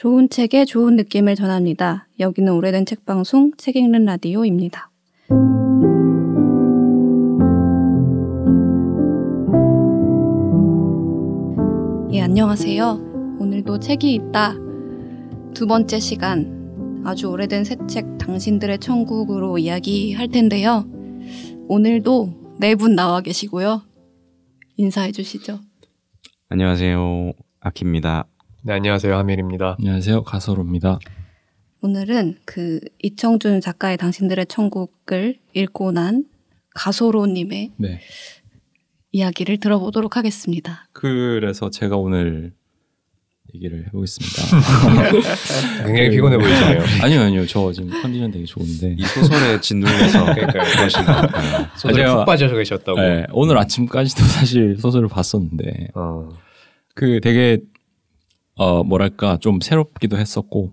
좋은 책에 좋은 느낌을 전합니다. 여기는 오래된 책 방송 책 읽는 라디오입니다. 예, 안녕하세요. 오늘도 책이 있다. 두 번째 시간. 아주 오래된 새 책 당신들의 천국으로 이야기할 텐데요. 오늘도 네 분 나와 계시고요. 인사해 주시죠. 안녕하세요. 아키입니다. 네, 안녕하세요. 하밀입니다. 안녕하세요. 가서로입니다. 오늘은 그 이청준 작가의 당신들의 천국을 읽고 난 가소로님의 네. 이야기를 들어보도록 하겠습니다. 그래서 제가 오늘 얘기를 해보겠습니다. 굉장히 피곤해 보이시네요. 아니요, 아니요. 저 지금 컨디션 되게 좋은데. 이 소설에. 그러신가 소설에 푹 빠져서 계셨다고. 네, 오늘 아침까지도 사실 소설을 봤었는데 어. 그 되게 어 뭐랄까 좀 새롭기도 했었고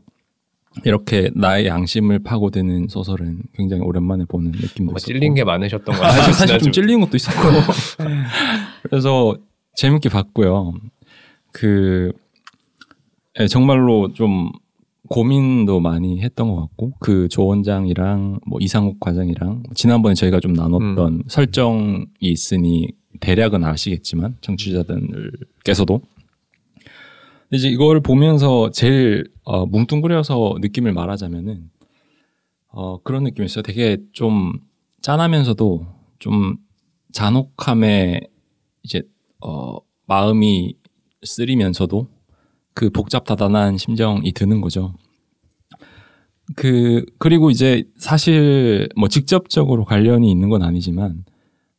이렇게 나의 양심을 파고드는 소설은 굉장히 오랜만에 보는 느낌도 있었고 찔린 게 많으셨던 것 아, 같아요. 사실 좀. 찔린 것도 있었고 그래서 재밌게 봤고요. 그 예, 정말로 좀 고민도 많이 했던 것 같고 그 조 원장이랑 뭐 이상욱 과장이랑 지난번에 저희가 좀 나눴던 설정이 있으니 대략은 아시겠지만 청취자들께서도 이제 이걸 보면서 제일 어, 뭉뚱그려서 느낌을 말하자면은 어, 그런 느낌이었어요. 되게 좀 짠하면서도 좀 잔혹함에 이제 어, 마음이 쓰리면서도 그 복잡다단한 심정이 드는 거죠. 그 그리고 이제 사실 뭐 직접적으로 관련이 있는 건 아니지만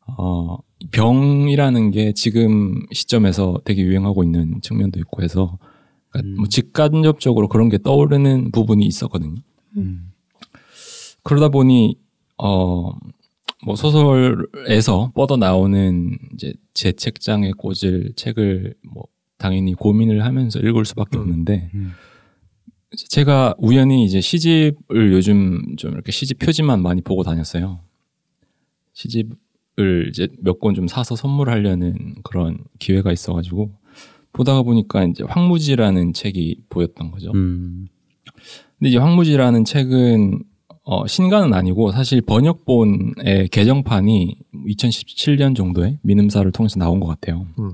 어 병이라는 게 지금 시점에서 되게 유행하고 있는 측면도 있고 해서 그러니까 뭐 직간접적으로 그런 게 떠오르는 부분이 있었거든요. 음. 그러다 보니 어 뭐 소설에서 뻗어 나오는 이제 제 책장에 꽂을 책을 뭐 당연히 고민을 하면서 읽을 수밖에 음. 없는데 제가 우연히 이제 시집을 요즘 좀 이렇게 시집 표지만 많이 보고 다녔어요. 시집 을 이제 몇 권 좀 사서 선물하려는 그런 기회가 있어가지고 보다가 보니까 이제 황무지라는 책이 보였던 거죠. 음. 근데 이제 황무지라는 책은 어, 신간은 아니고 사실 번역본의 개정판이 2017년 정도에 민음사를 통해서 나온 것 같아요. 음.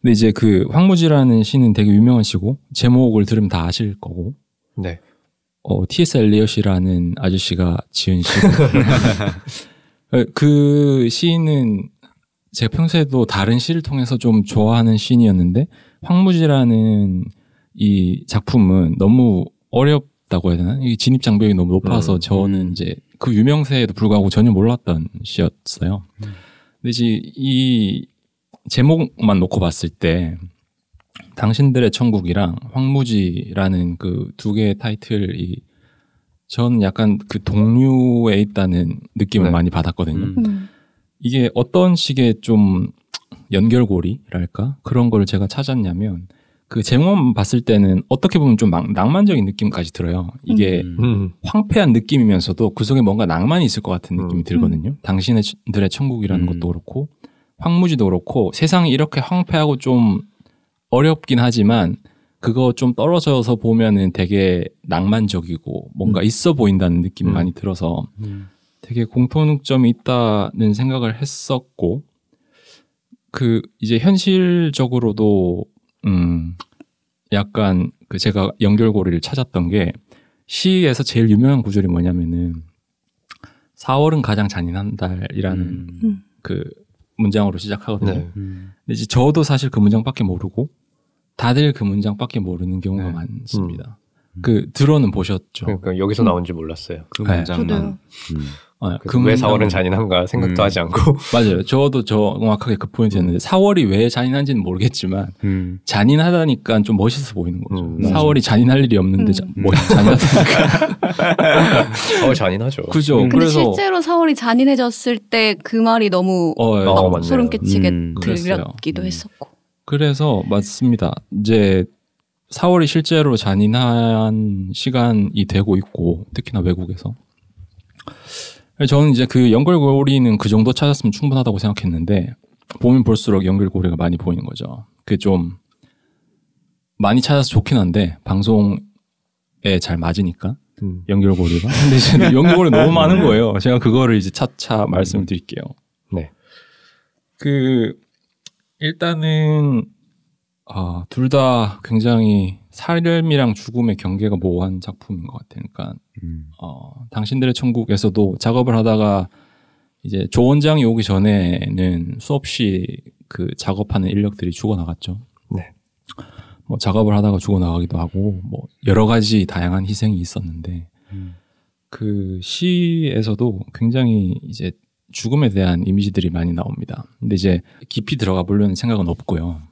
근데 이제 그 황무지라는 시는 되게 유명한 시고 제목을 들으면 다 아실 거고 네. 어, T.S. 엘리엇이라는 아저씨가 지은 시고 어, 그 시인은 제가 평소에도 다른 시를 통해서 좀 좋아하는 시인이었는데 황무지라는 이 작품은 너무 어렵다고 해야 되나? 이 진입 장벽이 너무 높아서 음, 저는 이제 그 유명세에도 불구하고 전혀 몰랐던 시였어요. 근데 이제 이 제목만 놓고 봤을 때 당신들의 천국이랑 황무지라는 그 두 개의 타이틀이 저는 약간 그 동류에 있다는 느낌을 네. 많이 받았거든요. 음. 음. 이게 어떤 식의 좀 연결고리랄까 그런 거를 제가 찾았냐면 그 제목만 봤을 때는 어떻게 보면 좀 막- 낭만적인 느낌까지 들어요. 이게 음. 음. 황폐한 느낌이면서도 그 속에 뭔가 낭만이 있을 것 같은 느낌이 음. 들거든요. 당신들의 천국이라는 음. 것도 그렇고 황무지도 그렇고 세상이 이렇게 황폐하고 좀 어렵긴 하지만 그거 좀 떨어져서 보면은 되게 낭만적이고 뭔가 음. 있어 보인다는 느낌이 음. 많이 들어서 음. 되게 공통점이 있다는 생각을 했었고 그 이제 현실적으로도 음 약간 그 제가 연결고리를 찾았던 게 시에서 제일 유명한 구절이 뭐냐면은 4월은 가장 잔인한 달이라는 음. 음. 그 문장으로 시작하거든요. 네. 음. 근데 이제 저도 사실 그 문장밖에 모르고 다들 그 문장밖에 모르는 경우가 네. 많습니다. 음. 그 들어는 보셨죠? 그러니까 여기서 나온지 몰랐어요. 그 네. 문장만. 음. 어, 그왜 4월은 잔인한가 생각도 음. 하지 않고. 맞아요. 저도 정확하게 그 포인트였는데 4월이 왜 잔인한지는 모르겠지만 음. 잔인하다니까 좀 멋있어 보이는 거죠. 음, 4월이 잔인할 일이 없는데 음. 자- 멋 잔인하다니까. 4월 잔인하죠. 그죠. 음. 근데 그래서 실제로 4월이 잔인해졌을 때 그 말이 너무 어, 예. 어. 소름 끼치게 음. 들렸기도 음. 했었고. 그래서 맞습니다. 이제 4월이 실제로 잔인한 시간이 되고 있고 특히나 외국에서 저는 이제 그 연결고리는 그 정도 찾았으면 충분하다고 생각했는데 보면 볼수록 연결고리가 많이 보이는 거죠. 그 좀 많이 찾아서 좋긴 한데 방송에 잘 맞으니까 음. 연결고리가. 근데 이제 연결고리 너무 많은 거예요. 제가 그거를 이제 차차 말씀을 드릴게요. 네. 그 일단은 아, 둘다 굉장히 삶이랑 죽음의 경계가 모호한 작품인 것 같아요. 그러니까 음. 어, 당신들의 천국에서도 작업을 하다가 이제 조 원장이 오기 전에는 수없이 그 작업하는 인력들이 죽어 나갔죠. 네. 뭐 작업을 하다가 죽어 나가기도 하고 뭐 여러 가지 다양한 희생이 있었는데 음. 그 시에서도 굉장히 이제 죽음에 대한 이미지들이 많이 나옵니다. 근데 이제 깊이 들어가 보려는 생각은 없고요.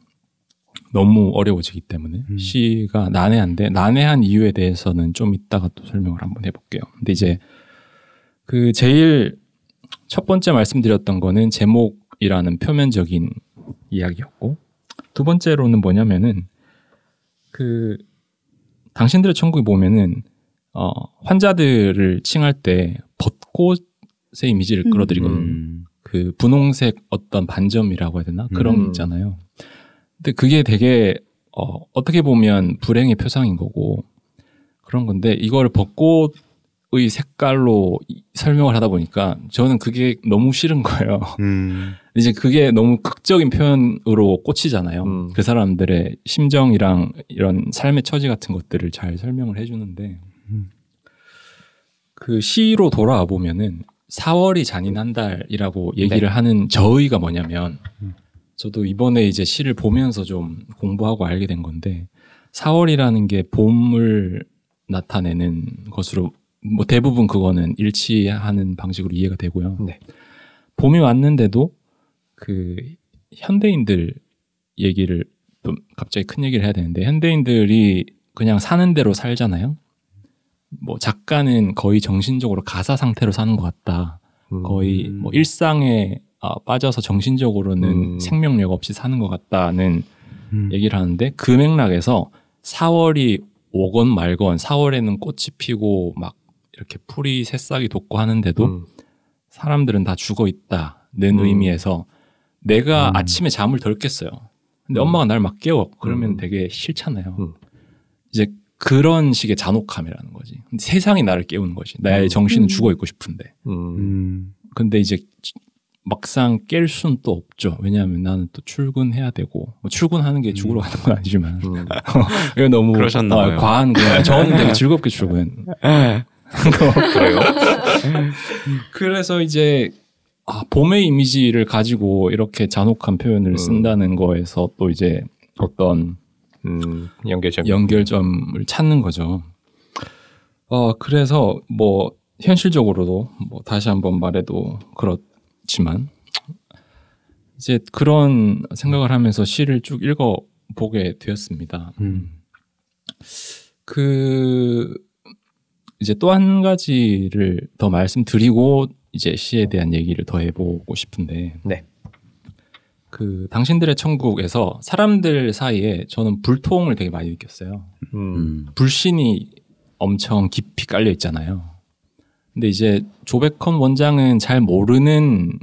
너무 어려워지기 때문에 음. 시가 난해한데 난해한 이유에 대해서는 좀 이따가 또 설명을 한번 해볼게요. 근데 이제 그 제일 첫 번째 말씀드렸던 거는 제목이라는 표면적인 이야기였고 두 번째로는 뭐냐면은 그 당신들의 천국에 보면은 어, 환자들을 칭할 때 벚꽃 의 이미지를 음. 끌어들이거든요. 음. 그 분홍색 어떤 반점이라고 해야 되나 그런 음. 게 있잖아요. 근데 그게 되게 어, 어떻게 보면 불행의 표상인 거고 그런 건데 이걸 벚꽃 의 색깔로 이- 설명을 하다 보니까 저는 그게 너무 싫은 거예요. 음. 이제 그게 너무 극적인 표현으로 꽂히잖아요. 음. 그 사람들의 심정이랑 이런 삶의 처지 같은 것들을 잘 설명을 해주는데 음. 그 시로 돌아와 보면은 4월이 잔인한 달이라고 얘기를 하는 저의가 뭐냐면 음. 저도 이번에 이제 시를 보면서 좀 공부하고 알게 된 건데 4월이라는 게 봄을 나타내는 것으로 뭐 대부분 그거는 일치하는 방식으로 이해가 되고요. 네. 봄이 왔는데도 그 현대인들 얘기를 또 갑자기 큰 얘기를 해야 되는데 현대인들이 그냥 사는 대로 살잖아요. 뭐 작가는 거의 정신적으로 가사 상태로 사는 것 같다. 음. 거의 뭐 일상에 아, 빠져서 정신적으로는 음. 생명력 없이 사는 것 같다는 음. 얘기를 하는데 그 맥락에서 4월이 오건 말건 4월에는 꽃이 피고 막 이렇게 풀이 새싹이 돋고 하는데도 음. 사람들은 다 죽어 있다는 음. 의미에서 내가 음. 아침에 잠을 덜 깼어요. 근데 음. 엄마가 날 막 깨워. 그러면 음. 되게 싫잖아요. 음. 이제 그런 식의 잔혹함이라는 거지. 근데 세상이 나를 깨우는 거지. 나의 음. 정신은 음. 죽어 있고 싶은데. 음. 음. 근데 이제 막상 깰 수는 또 없죠. 왜냐하면 나는 또 출근해야 되고 뭐 출근하는 게 죽으러 가는 건 아니지만 음. 이거 너무 그러셨나 어, 봐요. 과한 거야. 저는 되게 즐겁게 출근. 그래요? 그래서 이제 아, 봄의 이미지를 가지고 이렇게 잔혹한 표현을 음. 쓴다는 거에서 또 이제 어떤 음. 연결점. 연결점을 찾는 거죠. 어 그래서 뭐 현실적으로도 뭐 다시 한번 말해도 그렇지만 이제 그런 생각을 하면서 시를 쭉 읽어 보게 되었습니다. 음. 그 이제 또 한 가지를 더 말씀드리고 이제 시에 대한 얘기를 더 해보고 싶은데 네. 그 당신들의 천국에서 사람들 사이에 저는 불통을 되게 많이 느꼈어요. 음. 음. 불신이 엄청 깊이 깔려 있잖아요. 근데 이제 조백헌 원장은 잘 모르는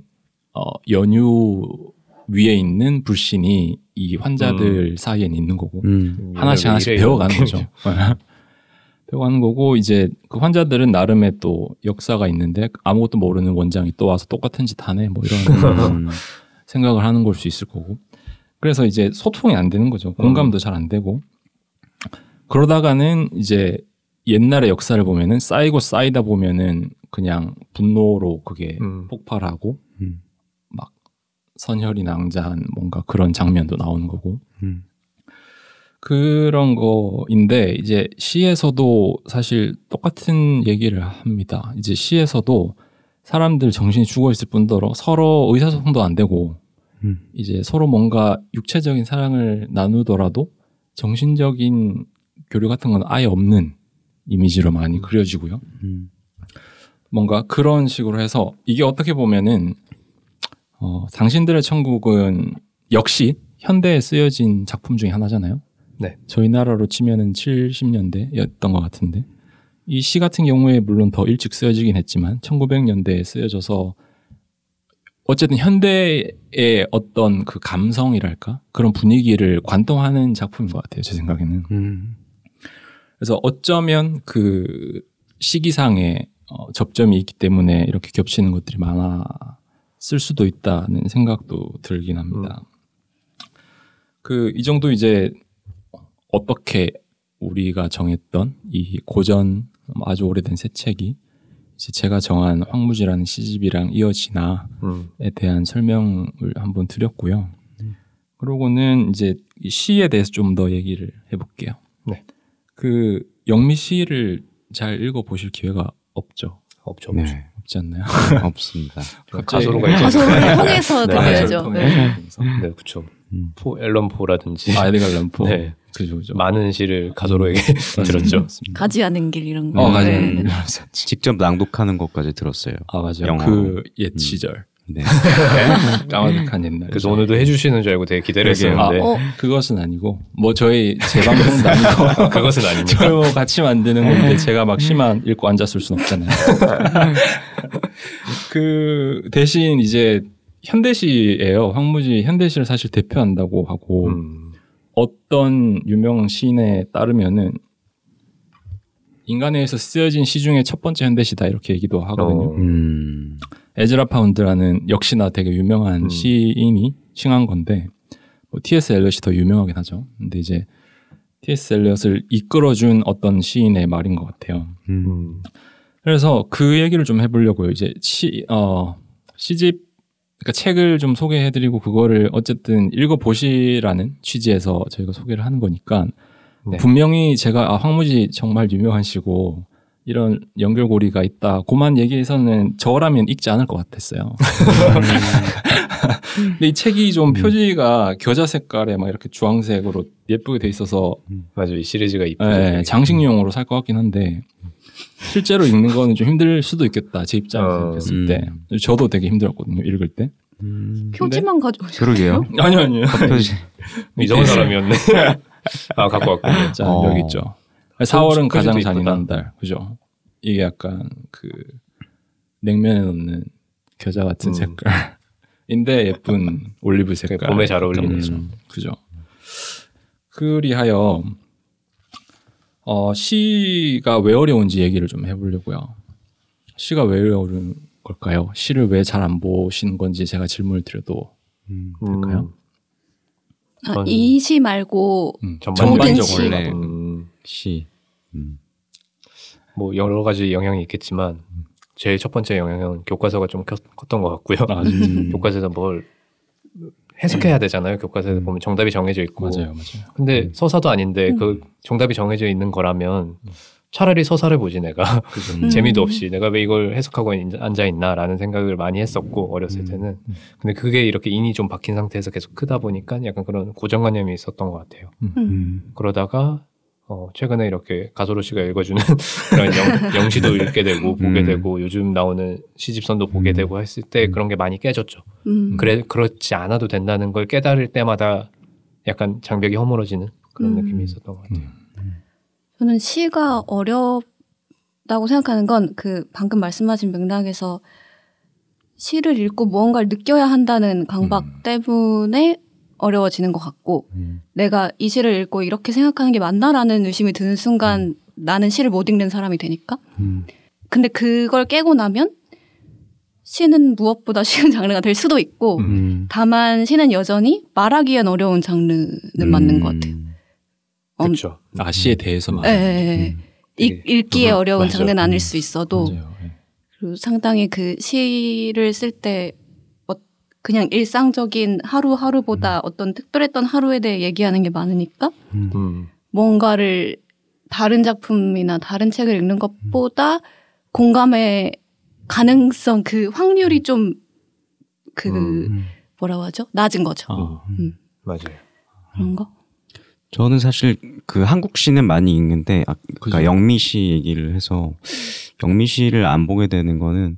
어, 연유 위에 있는 불신이 이 환자들 사이엔 있는 거고 음. 하나씩 왜 하나씩? 배워가는 거죠. 배워가는 거고 이제 그 환자들은 나름의 또 역사가 있는데 아무것도 모르는 원장이 또 와서 똑같은 짓 하네 뭐 이런 음. 생각을 하는 걸 수 있을 거고 그래서 이제 소통이 안 되는 거죠. 공감도 잘 안 되고 그러다가는 이제 옛날의 역사를 보면은 쌓이고 쌓이다 보면은 그냥 분노로 그게 음. 폭발하고 음. 막 선혈이 낭자한 뭔가 그런 장면도 나오는 거고 음. 그런 거인데 이제 시에서도 사실 똑같은 얘기를 합니다. 이제 시에서도 사람들 정신이 죽어 있을 뿐더러 서로 의사소통도 안 되고 음. 이제 서로 뭔가 육체적인 사랑을 나누더라도 정신적인 교류 같은 건 아예 없는 이미지로 많이 그려지고요. 음. 뭔가 그런 식으로 해서 이게 어떻게 보면은 어, 당신들의 천국은 역시 현대에 쓰여진 작품 중에 하나잖아요. 네. 저희 나라로 치면은 70년대였던 것 같은데 이 시 같은 경우에 물론 더 일찍 쓰여지긴 했지만 1900년대에 쓰여져서 어쨌든 현대의 어떤 그 감성이랄까 그런 분위기를 관통하는 작품인 것 같아요 제 생각에는. 음. 그래서 어쩌면 그 시기상의 어, 접점이 있기 때문에 이렇게 겹치는 것들이 많았을 수도 있다는 생각도 들긴 합니다. 그이 정도 이제 어떻게 우리가 정했던 이 고전 아주 오래된 새 책이 이제 제가 정한 황무지라는 시집이랑 이어지나에 음. 대한 설명을 한번 드렸고요. 그러고는 이제 이 시에 대해서 좀 더 얘기를 해볼게요. 네. 그 영미 시를 잘 읽어 보실 기회가 없죠. 없죠. 없죠. 네. 없지 않나요? 없습니다. 가소로가 있죠. 가소로를 통해서 네. 들려야죠. 네. 네, 그렇죠. 음. 포 앨런 포라든지 아, 에드갈 럼포. 네. 그죠, 그죠. 많은 시를 가소로에게 들었죠. 맞습니다. 가지 않은 길 이런 거. 어, 가지 네. 않은 길. 직접 낭독하는 것까지 들었어요. 아, 맞아요. 영어로. 그옛 시절. 네. 까마득한 옛날. 그래서 오늘도 해주시는 줄 알고 되게 기대를. 했었는데 어, 그것은 아니고 뭐 저희 재방송도 아니고 그것은 아닙니다. 저요 같이 만드는 건데 제가 막 시만 읽고 앉았을 순 없잖아요. 그 대신 이제 현대시예요. 황무지 현대시를 사실 대표한다고 하고 음. 어떤 유명 시인에 따르면은 인간에 의해서 쓰여진 시 중에 첫 번째 현대시다 이렇게 얘기도 하거든요. 어. 음. 에즈라 파운드라는 역시나 되게 유명한 음. 시인이 칭한 건데 뭐 T.S. 엘리엇이 더 유명하긴 하죠. 근데 이제 T.S. 엘리엇을 이끌어준 어떤 시인의 말인 것 같아요. 음. 음. 그래서 그 얘기를 좀 해보려고요. 이제 시, 어, 시집, 그러니까 책을 좀 소개해드리고 그거를 어쨌든 읽어보시라는 취지에서 저희가 소개를 하는 거니까 네. 분명히 제가 아, 황무지 정말 유명한 시고 이런 연결고리가 있다. 그만 얘기해서는 저라면 읽지 않을 것 같았어요. 근데 이 책이 좀 표지가 겨자 색깔에 막 이렇게 주황색으로 예쁘게 돼 있어서 맞아요. 이 시리즈가 이쁘죠. 예, 장식용으로 살 것 같긴 한데 실제로 읽는 거는 좀 힘들 수도 있겠다. 제 입장에서 어, 생각했을 때 저도 되게 힘들었거든요. 읽을 때. 음. 표지만 가져오셨어요? 그러게요. 아니요, 아니요. 표지. 이상한 사람이었네. 아 갖고 왔군요. 자 어. 여기 있죠. 4월은 표지도 가장. 잔인한 달, 그죠? 이게 약간 그 냉면에 넣는 겨자 같은 음. 색깔인데 예쁜 올리브 색깔. 봄에 잘 어울리는. 거죠. 그죠? 그리하여 어, 시가 왜 어려운지 얘기를 좀 해보려고요. 시가 왜 어려운 걸까요? 시를 왜 잘 안 보시는 건지 제가 질문을 드려도 음. 될까요? 아, 저는- 이시 말고 음, 전반적으로 시. 원래 음, 시. 음. 뭐 여러 가지 영향이 있겠지만 제일 첫 번째 영향은 교과서가 좀 컸, 컸던 것 같고요. 아, 음. 교과서에서 뭘 해석해야 되잖아요. 교과서에서 보면 정답이 정해져 있고. 맞아요, 맞아요. 근데 서사도 아닌데 그 정답이 정해져 있는 거라면 차라리 서사를 보지 내가 음. 재미도 없이 내가 왜 이걸 해석하고 앉아 있나라는 생각을 많이 했었고 어렸을 때는 근데 그게 이렇게 인이 좀 박힌 상태에서 계속 크다 보니까 약간 그런 고정관념이 있었던 것 같아요. 음. 그러다가 어, 최근에 이렇게 가소로 씨가 읽어주는 그런 영, 영시도 읽게 되고 보게 음. 되고 요즘 나오는 시집선도 보게 음. 되고 했을 때 그런 게 많이 깨졌죠. 음. 그래 그렇지 않아도 된다는 걸 깨달을 때마다 약간 장벽이 허물어지는 그런 음. 느낌이 있었던 것 같아요. 저는 시가 어렵다고 생각하는 건 그 방금 말씀하신 맥락에서 시를 읽고 무언가를 느껴야 한다는 강박 음. 때문에 어려워지는 것 같고 음. 내가 이 시를 읽고 이렇게 생각하는 게 맞나라는 의심이 드는 순간 나는 시를 못 읽는 사람이 되니까 음. 근데 그걸 깨고 나면 시는 무엇보다 쉬운 장르가 될 수도 있고 음. 다만 시는 여전히 말하기엔 어려운 장르는 맞는 것 같아요. 음. 그렇죠. 아 시에 대해서 말. 예, 예, 예. 읽, 읽기에 음, 어려운 맞아. 장르는 아닐 음, 수 있어도 맞아요. 예. 그리고 상당히 그 시를 쓸때 어, 그냥 일상적인 하루하루보다 어떤 특별했던 하루에 대해 얘기하는 게 많으니까 음. 음. 뭔가를 다른 작품이나 다른 책을 읽는 것보다 공감의 가능성 그 확률이 좀그 음. 뭐라고 하죠? 낮은 거죠. 아, 맞아요. 그런 거. 저는 사실 그 한국 시는 많이 읽는데 아, 그러니까 그죠. 영미 시 얘기를 해서 영미 시를 안 보게 되는 거는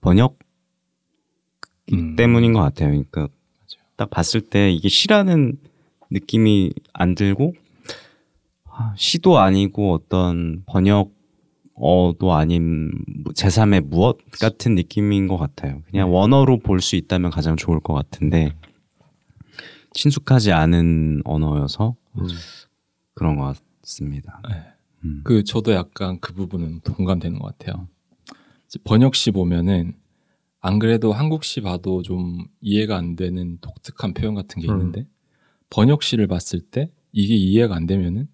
번역 음. 때문인 것 같아요. 그러니까 딱 봤을 때 이게 시라는 느낌이 안 들고 아, 시도 아니고 어떤 번역 어도 아닌 뭐 제3의 무엇 같은 느낌인 것 같아요. 그냥 원어로 볼 수 있다면 가장 좋을 것 같은데 친숙하지 않은 언어여서 그런 것 같습니다. 음. 그 저도 약간 그 부분은 동감되는 것 같아요. 번역시 보면은 안 그래도 한국시 봐도 좀 이해가 안 되는 독특한 표현 같은 게 음. 있는데 번역시를 봤을 때 이게 이해가 안 되면은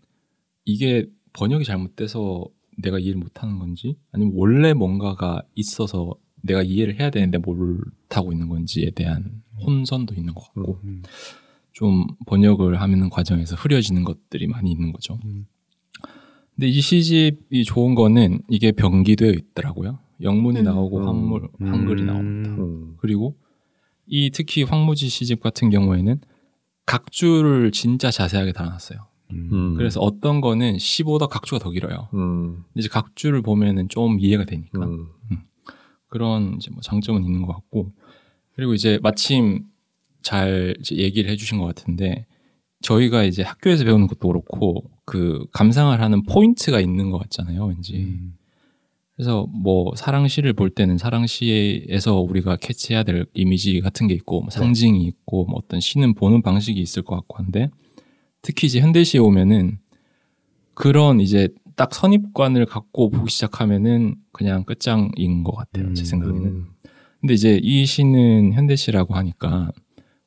이게 번역이 잘못돼서 내가 이해를 못하는 건지 아니면 원래 뭔가가 있어서 내가 이해를 해야 되는데 못하고 있는 건지에 대한 혼선도 있는 것 같고 음. 좀 번역을 하는 과정에서 흐려지는 것들이 많이 있는 거죠. 음. 근데 이 시집이 좋은 거는 이게 병기되어 있더라고요. 영문이 음. 나오고 한물, 한글이 음. 나옵니다. 음. 그리고 이 특히 황무지 시집 같은 경우에는 각주를 진짜 자세하게 달아놨어요. 음. 음. 그래서 어떤 거는 15더 각주가 더 길어요. 음. 이제 각주를 보면은 좀 이해가 되니까 음. 그런 이제 뭐 장점은 있는 것 같고 그리고 이제 마침 잘 이제 얘기를 해주신 것 같은데 저희가 이제 학교에서 배우는 것도 그렇고 그 감상을 하는 포인트가 있는 것 같잖아요, 왠지. 음. 그래서 뭐 사랑시를 볼 때는 사랑시에서 우리가 캐치해야 될 이미지 같은 게 있고 뭐 상징이 있고 뭐 어떤 시는 보는 방식이 있을 것 같고 한데 특히 이제 현대시에 오면은 그런 이제 딱 선입관을 갖고 보기 시작하면은 그냥 끝장인 것 같아요 제 음, 생각에는 음. 근데 이제 이 시는 현대시라고 하니까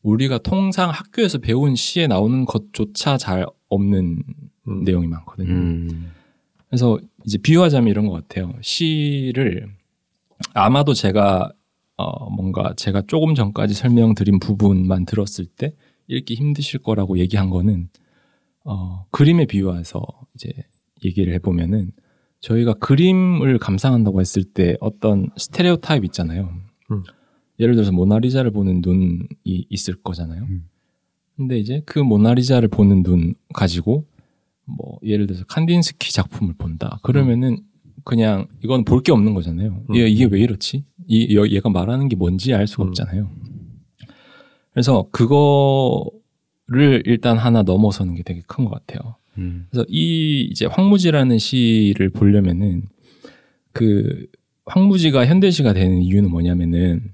우리가 통상 학교에서 배운 시에 나오는 것조차 잘 없는 음. 내용이 많거든요 음. 그래서 이제 비유하자면 이런 것 같아요. 시를 아마도 제가 어 뭔가 제가 조금 전까지 설명드린 부분만 들었을 때 읽기 힘드실 거라고 얘기한 거는 어 그림에 비유해서 이제 얘기를 해보면은 저희가 그림을 감상한다고 했을 때 어떤 스테레오 타입 있잖아요. 음. 예를 들어서 모나리자를 보는 눈이 있을 거잖아요. 음. 근데 이제 그 모나리자를 보는 눈 가지고 뭐 예를 들어서 칸딘스키 작품을 본다. 그러면은 그냥 이건 볼 게 없는 거잖아요. 음. 얘, 이게 왜 이렇지? 이 여- 얘가 말하는 게 뭔지 알 수가 음. 없잖아요. 그래서 그거를 일단 하나 넘어서는 게 되게 큰 것 같아요. 음. 그래서 이 이제 황무지라는 시를 보려면은 그 황무지가 현대시가 되는 이유는 뭐냐면은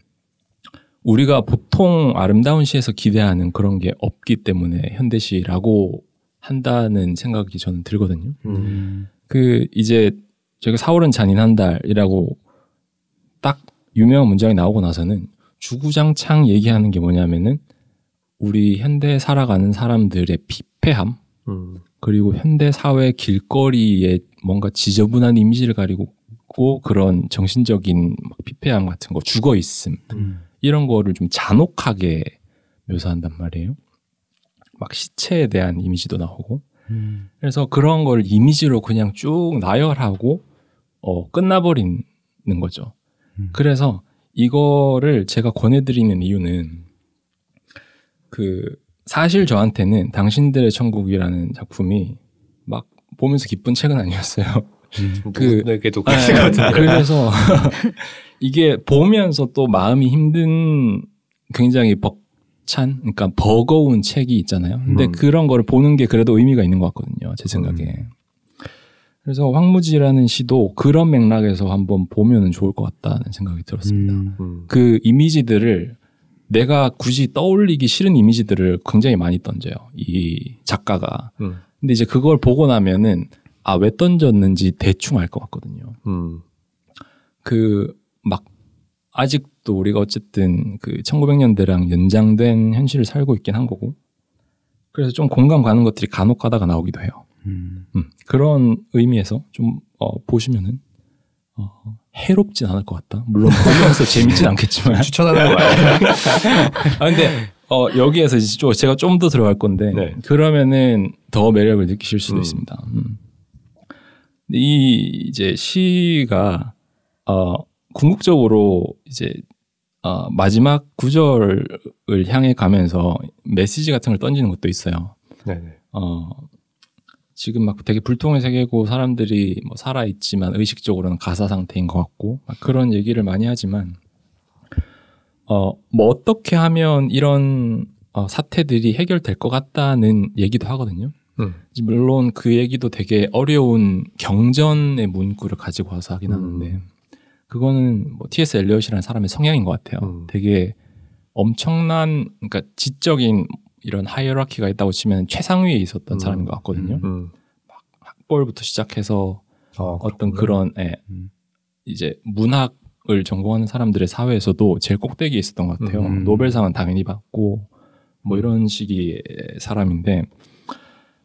우리가 보통 아름다운 시에서 기대하는 그런 게 없기 때문에 현대시라고 한다는 생각이 저는 들거든요. 음. 그 이제 저희가 4월은 잔인한 달이라고 딱 유명한 문장이 나오고 나서는 주구장창 얘기하는 게 뭐냐면은 우리 현대에 살아가는 사람들의 피폐함 음. 그리고 현대 사회 길거리에 뭔가 지저분한 이미지를 가리고 그런 정신적인 막 피폐함 같은 거 죽어 있음 음. 이런 거를 좀 잔혹하게 묘사한단 말이에요. 막 시체에 대한 이미지도 나오고 음. 그래서 그런 걸 이미지로 그냥 쭉 나열하고 어, 끝나버리는 거죠. 음. 그래서 이거를 제가 권해드리는 이유는 그 사실 저한테는 당신들의 천국이라는 작품이 막 보면서 기쁜 책은 아니었어요. 그- 누구에게도 같은데. 그래서 이게 보면서 또 마음이 힘든 굉장히 벅 찬, 그러니까 버거운 책이 있잖아요. 근데 음. 그런 거를 보는 게 그래도 의미가 있는 것 같거든요. 제 생각에. 그래서 황무지라는 시도 그런 맥락에서 한번 보면 좋을 것 같다는 생각이 들었습니다. 음. 음. 그 이미지들을 내가 굳이 떠올리기 싫은 이미지들을 굉장히 많이 던져요. 이 작가가. 음. 근데 이제 그걸 보고 나면은 아 왜 던졌는지 대충 알 것 같거든요. 음. 그막 아직 도 우리가 어쨌든 그 1900년대랑 연장된 현실을 살고 있긴 한 거고 그래서 좀 공감 가는 것들이 간혹 가다가 나오기도 해요. 음. 음, 그런 의미에서 좀 어, 보시면은 어, 해롭진 않을 것 같다. 물론 보면서 재밌진 않겠지만. 추천하는 거 맞아요? 아 근데 어, 여기에서 이제 좀 제가 좀 더 들어갈 건데 네. 그러면은 더 매력을 느끼실 수도 음. 있습니다. 음. 이 이제 시가 어, 궁극적으로 이제 어, 마지막 구절을 향해 가면서 메시지 같은 걸 던지는 것도 있어요. 네네. 어, 지금 막 되게 불통의 세계고 사람들이 뭐 살아 있지만 의식적으로는 가사 상태인 것 같고 막 그런 얘기를 많이 하지만 어, 뭐 어떻게 하면 이런 어, 사태들이 해결될 것 같다는 얘기도 하거든요. 음. 물론 그 얘기도 되게 어려운 경전의 문구를 가지고 와서 하긴 음. 하는데 그거는 뭐 T.S. 엘리엇이라는 사람의 성향인 것 같아요. 음. 되게 엄청난 그러니까 지적인 이런 하이어라키가 있다고 치면 최상위에 있었던 음. 사람인 것 같거든요. 음. 학벌부터 시작해서 아, 어떤. 그런 예, 음. 이제 문학을 전공하는 사람들의 사회에서도 제일 꼭대기에 있었던 것 같아요. 음. 노벨상은 당연히 받고 뭐 음. 이런 식의 사람인데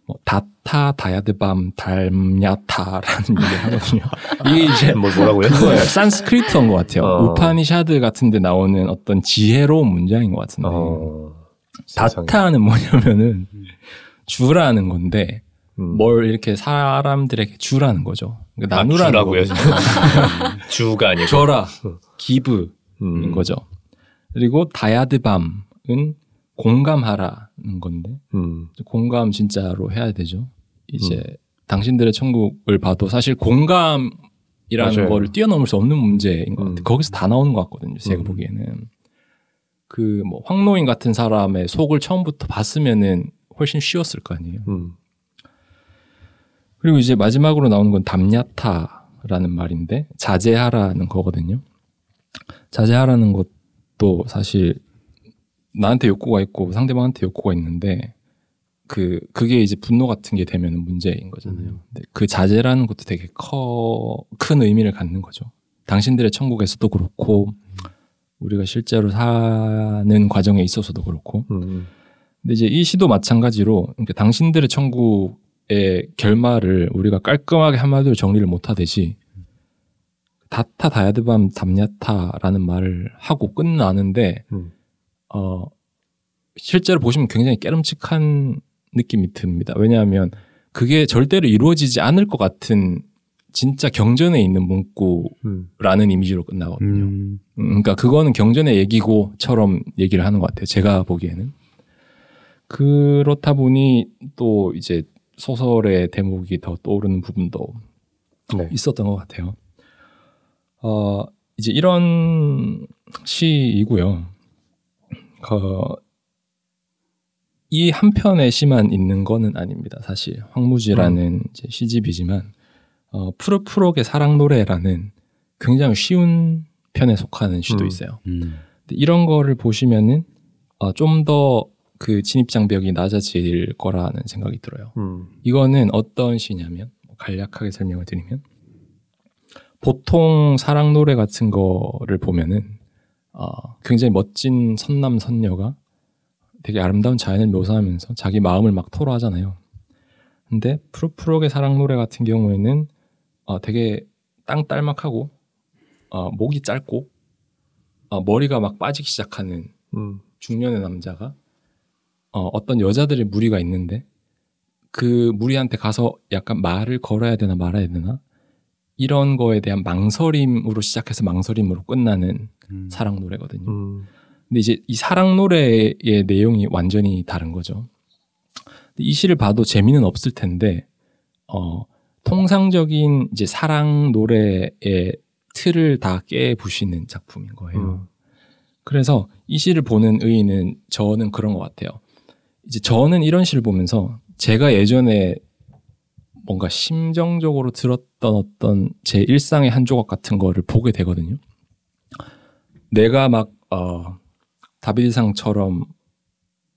뭐 다타 다야드밤 달냐타라는 얘기를 하거든요. 이게 이제 뭐 뭐라고요? 그거예요. 산스크리트어인 것 같아요. 어. 우파니샤드 같은데 나오는 어떤 지혜로운 문장인 것 같은데 어. 다타는 뭐냐면은 주라는 건데 음. 뭘 이렇게 사람들에게 주라는 거죠. 그러니까 아, 나누라는? 거거든요. 주가 아니고 줘라, 음. 기브인 음. 거죠. 그리고 다야드밤은 공감하라는 건데 음. 공감 진짜로 해야 되죠. 이제 음. 당신들의 천국을 봐도 사실 공감이라는 맞아요. 거를 뛰어넘을 수 없는 문제인 것 음. 같아요. 거기서 다 나오는 것 같거든요. 제가 음. 보기에는 그 뭐 황노인 같은 사람의 속을 처음부터 봤으면은 훨씬 쉬웠을 거 아니에요. 음. 그리고 이제 마지막으로 나오는 건 담야타라는 말인데 자제하라는 거거든요. 자제하라는 것도 사실 나한테 욕구가 있고 상대방한테 욕구가 있는데 그 그게 이제 분노 같은 게 되면 문제인 거잖아요. 근데 그 자제라는 것도 되게 커, 큰 의미를 갖는 거죠. 당신들의 천국에서도 그렇고 우리가 실제로 사는 과정에 있어서도 그렇고 음. 근데 이제 이 시도 마찬가지로 그러니까 당신들의 천국의 결말을 우리가 깔끔하게 한마디로 정리를 못 하듯이 다타 다야드밤 담야타라는 말을 하고 끝나는데 음. 어 실제로 보시면 굉장히 깨름칙한 느낌이 듭니다. 왜냐하면 그게 절대로 이루어지지 않을 것 같은 진짜 경전에 있는 문구라는 음. 이미지로 끝나거든요. 음. 음, 그러니까 그거는 경전의 얘기고처럼 얘기를 하는 것 같아요. 제가 보기에는 그렇다 보니 또 이제 소설의 대목이 더 떠오르는 부분도 네. 있었던 것 같아요. 어, 이제 이런 시이고요. 어, 이 한 편의 시만 있는 거는 아닙니다. 사실 황무지라는 이제 시집이지만 어, 푸르푸르의 사랑 노래라는 굉장히 쉬운 편에 속하는 시도 음. 있어요. 음. 근데 이런 거를 보시면은 어, 좀더 그 진입 장벽이 낮아질 거라는 생각이 들어요. 음. 이거는 어떤 시냐면 뭐 간략하게 설명을 드리면 보통 사랑 노래 같은 거를 보면은 어, 굉장히 멋진 선남 선녀가 되게 아름다운 자연을 묘사하면서 자기 마음을 막 토로하잖아요. 근데 푸르푸르의 사랑 노래 같은 경우에는 어, 되게 땅딸막하고 어, 목이 짧고 어, 머리가 막 빠지기 시작하는 음. 중년의 남자가 어, 어떤 여자들의 무리가 있는데 그 무리한테 가서 약간 말을 걸어야 되나 말아야 되나 이런 거에 대한 망설임으로 시작해서 망설임으로 끝나는 음. 사랑 노래거든요. 음. 근데 이제 이 사랑 노래의 내용이 완전히 다른 거죠. 이 시를 봐도 재미는 없을 텐데 어, 통상적인 이제 사랑 노래의 틀을 다 깨부시는 작품인 거예요. 음. 그래서 이 시를 보는 의의는 저는 그런 것 같아요. 이제 저는 이런 시를 보면서 제가 예전에 뭔가 심정적으로 들었던 어떤 제 일상의 한 조각 같은 거를 보게 되거든요. 내가 막 어, 다비드상처럼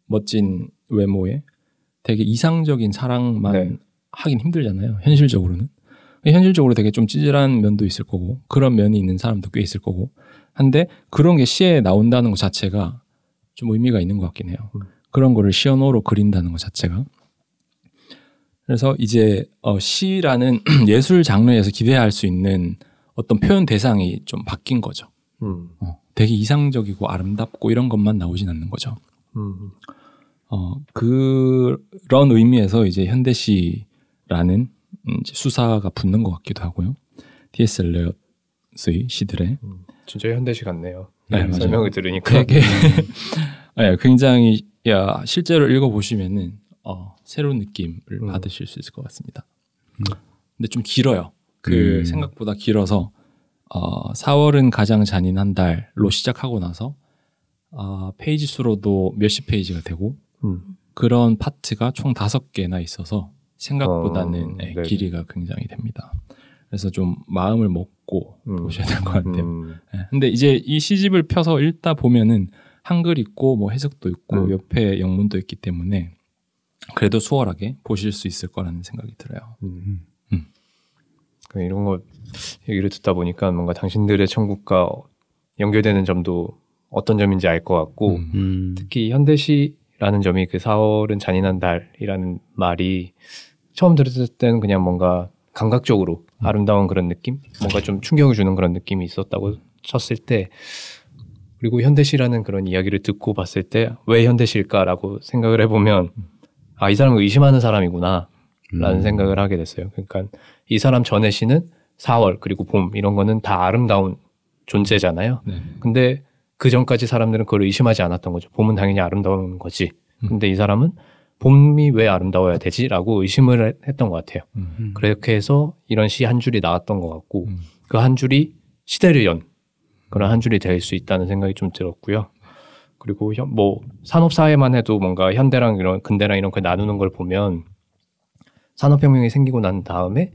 멋진 외모에 되게 이상적인 사랑만 네. 하긴 힘들잖아요. 현실적으로는. 현실적으로 되게 좀 찌질한 면도 있을 거고 그런 면이 있는 사람도 꽤 있을 거고 한데 그런 게 시에 나온다는 것 자체가 좀 의미가 있는 것 같긴 해요. 음. 그런 거를 시어노로 그린다는 것 자체가. 그래서 이제 어, 시라는 예술 장르에서 기대할 수 있는 어떤 표현 대상이 좀 바뀐 거죠. 음. 어, 되게 이상적이고 아름답고 이런 것만 나오진 않는 거죠. 음. 어, 그런 의미에서 이제 현대시라는 음, 이제 수사가 붙는 것 같기도 하고요. T.S. 엘리엇의 시들에 음. 진짜 현대시 같네요. 네, 네. 설명을 들으니까 되게 네, 굉장히 야 실제로 읽어보시면은 어, 새로운 느낌을 음. 받으실 수 있을 것 같습니다. 음. 근데 좀 길어요. 그 음. 생각보다 길어서 어, 4월은 가장 잔인한 달로 시작하고 나서 어, 페이지 수로도 몇십 페이지가 되고 음. 그런 파트가 총 다섯 개나 있어서 생각보다는 어, 예, 네네. 길이가 굉장히 됩니다. 그래서 좀 마음을 먹고 음. 보셔야 될 것 같아요. 음. 예, 근데 이제 이 시집을 펴서 읽다 보면은 한글 있고 뭐 해석도 있고 음. 옆에 영문도 있기 때문에 그래도 수월하게 보실 수 있을 거라는 생각이 들어요. 음. 음. 그 이런 거 얘기를 듣다 보니까 뭔가 당신들의 천국과 연결되는 점도 어떤 점인지 알 것 같고 음. 음. 특히 현대시라는 점이 그 4월은 잔인한 달이라는 말이 처음 들었을 때는 그냥 뭔가 감각적으로 아름다운 그런 느낌, 뭔가 좀 충격을 주는 그런 느낌이 있었다고 쳤을 때 그리고 현대시라는 그런 이야기를 듣고 봤을 때 왜 현대시일까라고 생각을 해보면 아 이 사람을 의심하는 사람이구나 라는 음. 생각을 하게 됐어요. 그러니까 이 사람 전의 시는 4월 그리고 봄 이런 거는 다 아름다운 존재잖아요. 네. 근데 그 전까지 사람들은 그걸 의심하지 않았던 거죠. 봄은 당연히 아름다운 거지. 근데 이 사람은 봄이 왜 아름다워야 되지?라고 의심을 해- 했던 것 같아요. 음. 그렇게 해서 이런 시 한 줄이 나왔던 것 같고 음. 그한 줄이 시대를 연 그런 한 줄이 될 수 있다는 생각이 좀 들었고요. 그리고 현- 뭐 산업 사회만 해도 뭔가 현대랑 이런 근대랑 이런 걸 나누는 걸 보면 산업혁명이 생기고 난 다음에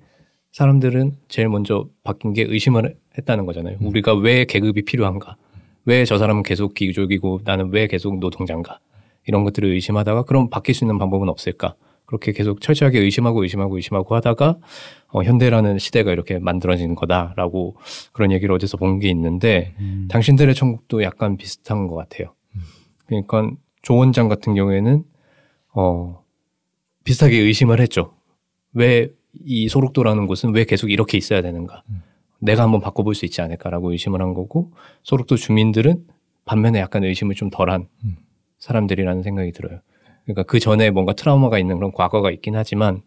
사람들은 제일 먼저 바뀐 게 의심을 했다는 거잖아요. 우리가 왜 계급이 필요한가? 왜 저 사람은 계속 귀족이고 나는 왜 계속 노동자인가? 이런 것들을 의심하다가 그럼 바뀔 수 있는 방법은 없을까? 그렇게 계속 철저하게 의심하고 의심하고 의심하고 하다가 어, 현대라는 시대가 이렇게 만들어진 거다라고 그런 얘기를 어디서 본 게 있는데 음. 당신들의 천국도 약간 비슷한 것 같아요. 그러니까 조 원장 같은 경우에는 어 비슷하게 의심을 했죠. 왜 이 소록도라는 곳은 왜 계속 이렇게 있어야 되는가? 내가 한번 바꿔볼 수 있지 않을까라고 의심을 한 거고 소록도 주민들은 반면에 약간 의심을 좀 덜한 음. 사람들이라는 생각이 들어요. 그러니까 그 전에 뭔가 트라우마가 있는 그런 과거가 있긴 하지만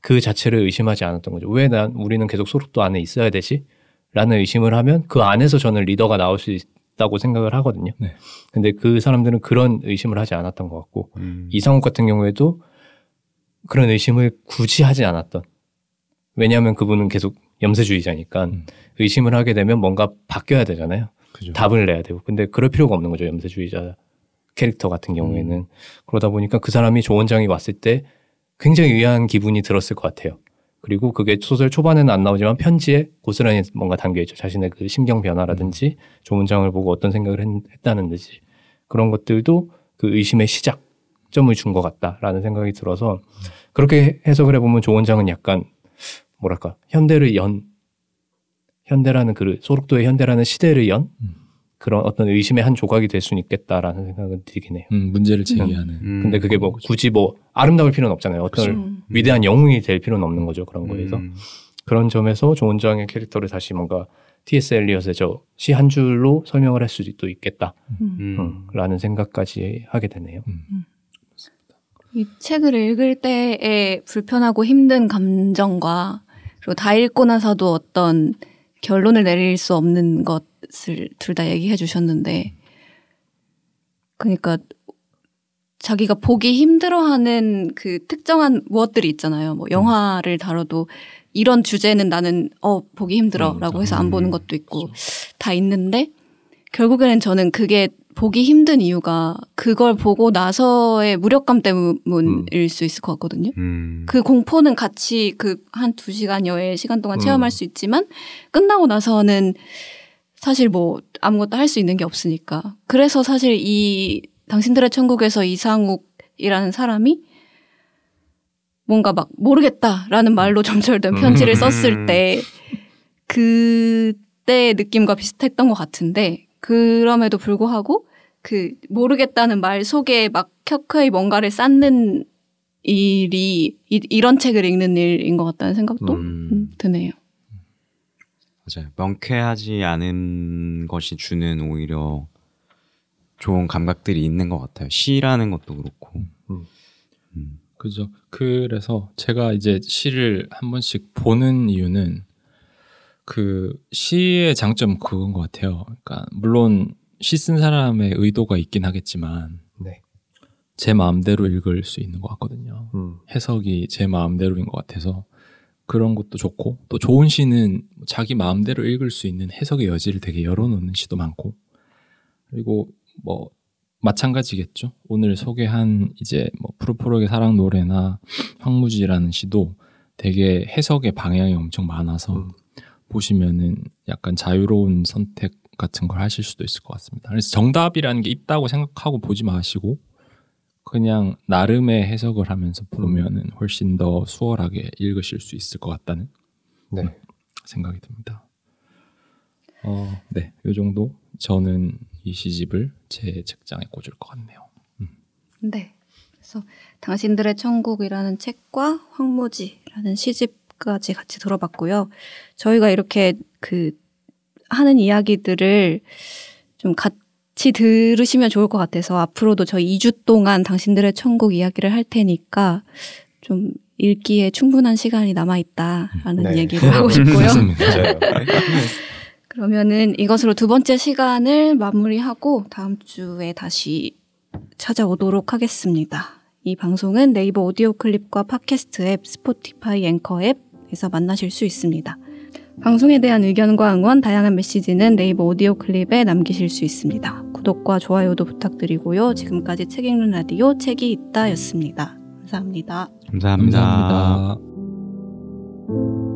그 자체를 의심하지 않았던 거죠. 왜 난 우리는 계속 소록도 안에 있어야 되지? 라는 의심을 하면 그 안에서 저는 리더가 나올 수 있다고 생각을 하거든요. 네. 근데 그 사람들은 그런 의심을 하지 않았던 것 같고 음. 이상욱 같은 경우에도 그런 의심을 굳이 하지 않았던. 왜냐하면 그분은 계속 염세주의자니까 음. 의심을 하게 되면 뭔가 바뀌어야 되잖아요. 그죠. 답을 내야 되고. 근데 그럴 필요가 없는 거죠. 염세주의자 캐릭터 같은 경우에는. 그러다 보니까 그 사람이 조 원장이 왔을 때 굉장히 의아한 기분이 들었을 것 같아요. 그리고 그게 소설 초반에는 안 나오지만 편지에 고스란히 뭔가 담겨 있죠. 자신의 그 심경 변화라든지 조 원장을 보고 어떤 생각을 했, 다는 듯이 그런 것들도 그 의심의 시작점을 준 것 같다라는 생각이 들어서 그렇게 해석을 해보면 조 원장은 약간 뭐랄까 현대를 연 현대라는 그 소록도의 현대라는 시대를 연 음. 그런 어떤 의심의 한 조각이 될 수는 있겠다라는 생각은 들긴 해요. 음, 문제를 제기하는. 음. 근데 그게 뭐 굳이 뭐 아름다울 필요는 없잖아요. 어떤 음. 위대한 영웅이 될 필요는 없는 거죠. 그런 거에서 음. 그런 점에서 조 원장의 캐릭터를 다시 뭔가 T.S. 엘리엇의 저 시 한 줄로 설명을 할 수도 있겠다. 음. 음. 음, 라는 생각까지 하게 되네요. 이 책을 읽을 때의 불편하고 힘든 감정과 그리고 다 읽고 나서도 어떤 결론을 내릴 수 없는 것을 둘 다 얘기해 주셨는데 그러니까 자기가 보기 힘들어하는 그 특정한 무엇들이 있잖아요. 뭐 영화를 다뤄도 이런 주제는 나는 어 보기 힘들어라고 해서 안 보는 것도 있고 다 있는데 결국에는 저는 그게 보기 힘든 이유가 그걸 보고 나서의 무력감 때문일 수 있을 것 같거든요. 음. 그 공포는 같이 그 한 두 시간여의 시간 동안 음. 체험할 수 있지만 끝나고 나서는 사실 뭐 아무것도 할 수 있는 게 없으니까. 그래서 사실 이 당신들의 천국에서 이상욱이라는 사람이 뭔가 막 모르겠다라는 말로 점철된 편지를 음. 썼을 때 그때의 느낌과 비슷했던 것 같은데 그럼에도 불구하고 그 모르겠다는 말 속에 막 켜켜이 뭔가를 쌓는 일이 이, 이런 책을 읽는 일인 것 같다는 생각도 음. 음, 드네요. 맞아요. 명쾌하지 않은 것이 주는 오히려 좋은 감각들이 있는 것 같아요. 시라는 것도 그렇고. 음. 음. 그죠. 그래서 제가 이제 시를 한 번씩 보는 이유는 그 시의 장점 그건 것 같아요. 그러니까 물론 시 쓴 사람의 의도가 있긴 하겠지만 네. 제 마음대로 읽을 수 있는 것 같거든요. 음. 해석이 제 마음대로인 것 같아서 그런 것도 좋고 또 좋은 시는 자기 마음대로 읽을 수 있는 해석의 여지를 되게 열어놓는 시도 많고 그리고 뭐 마찬가지겠죠. 오늘 소개한 이제 뭐 푸르푸르의 사랑 노래나 황무지라는 시도 되게 해석의 방향이 엄청 많아서 음. 보시면은 약간 자유로운 선택 같은 걸 하실 수도 있을 것 같습니다. 그래서 정답이라는 게 있다고 생각하고 보지 마시고 그냥 나름의 해석을 하면서 보면은 훨씬 더 수월하게 읽으실 수 있을 것 같다는 네. 생각이 듭니다. 어, 네, 요 정도 저는 이 시집을 제 책장에 꽂을 것 같네요. 네. 그래서 당신들의 천국이라는 책과 황무지라는 시집 까지 같이 들어봤고요. 저희가 이렇게 그 하는 이야기들을 좀 같이 들으시면 좋을 것 같아서 앞으로도 저희 2주 동안 당신들의 천국 이야기를 할 테니까 좀 읽기에 충분한 시간이 남아 있다라는 네. 얘기를 하고 싶고요. 그러면은 이것으로 두 번째 시간을 마무리하고 다음 주에 다시 찾아오도록 하겠습니다. 이 방송은 네이버 오디오 클립과 팟캐스트 앱, 스포티파이 앵커 앱 에서 만나실 수 있습니다. 방송에 대한 의견과 응원, 다양한 메시지는 네이버 오디오 클립에 남기실 수 있습니다. 구독과 좋아요도 부탁드리고요. 지금까지 책 읽는 라디오 책이 있다였습니다. 감사합니다. 감사합니다. 감사합니다.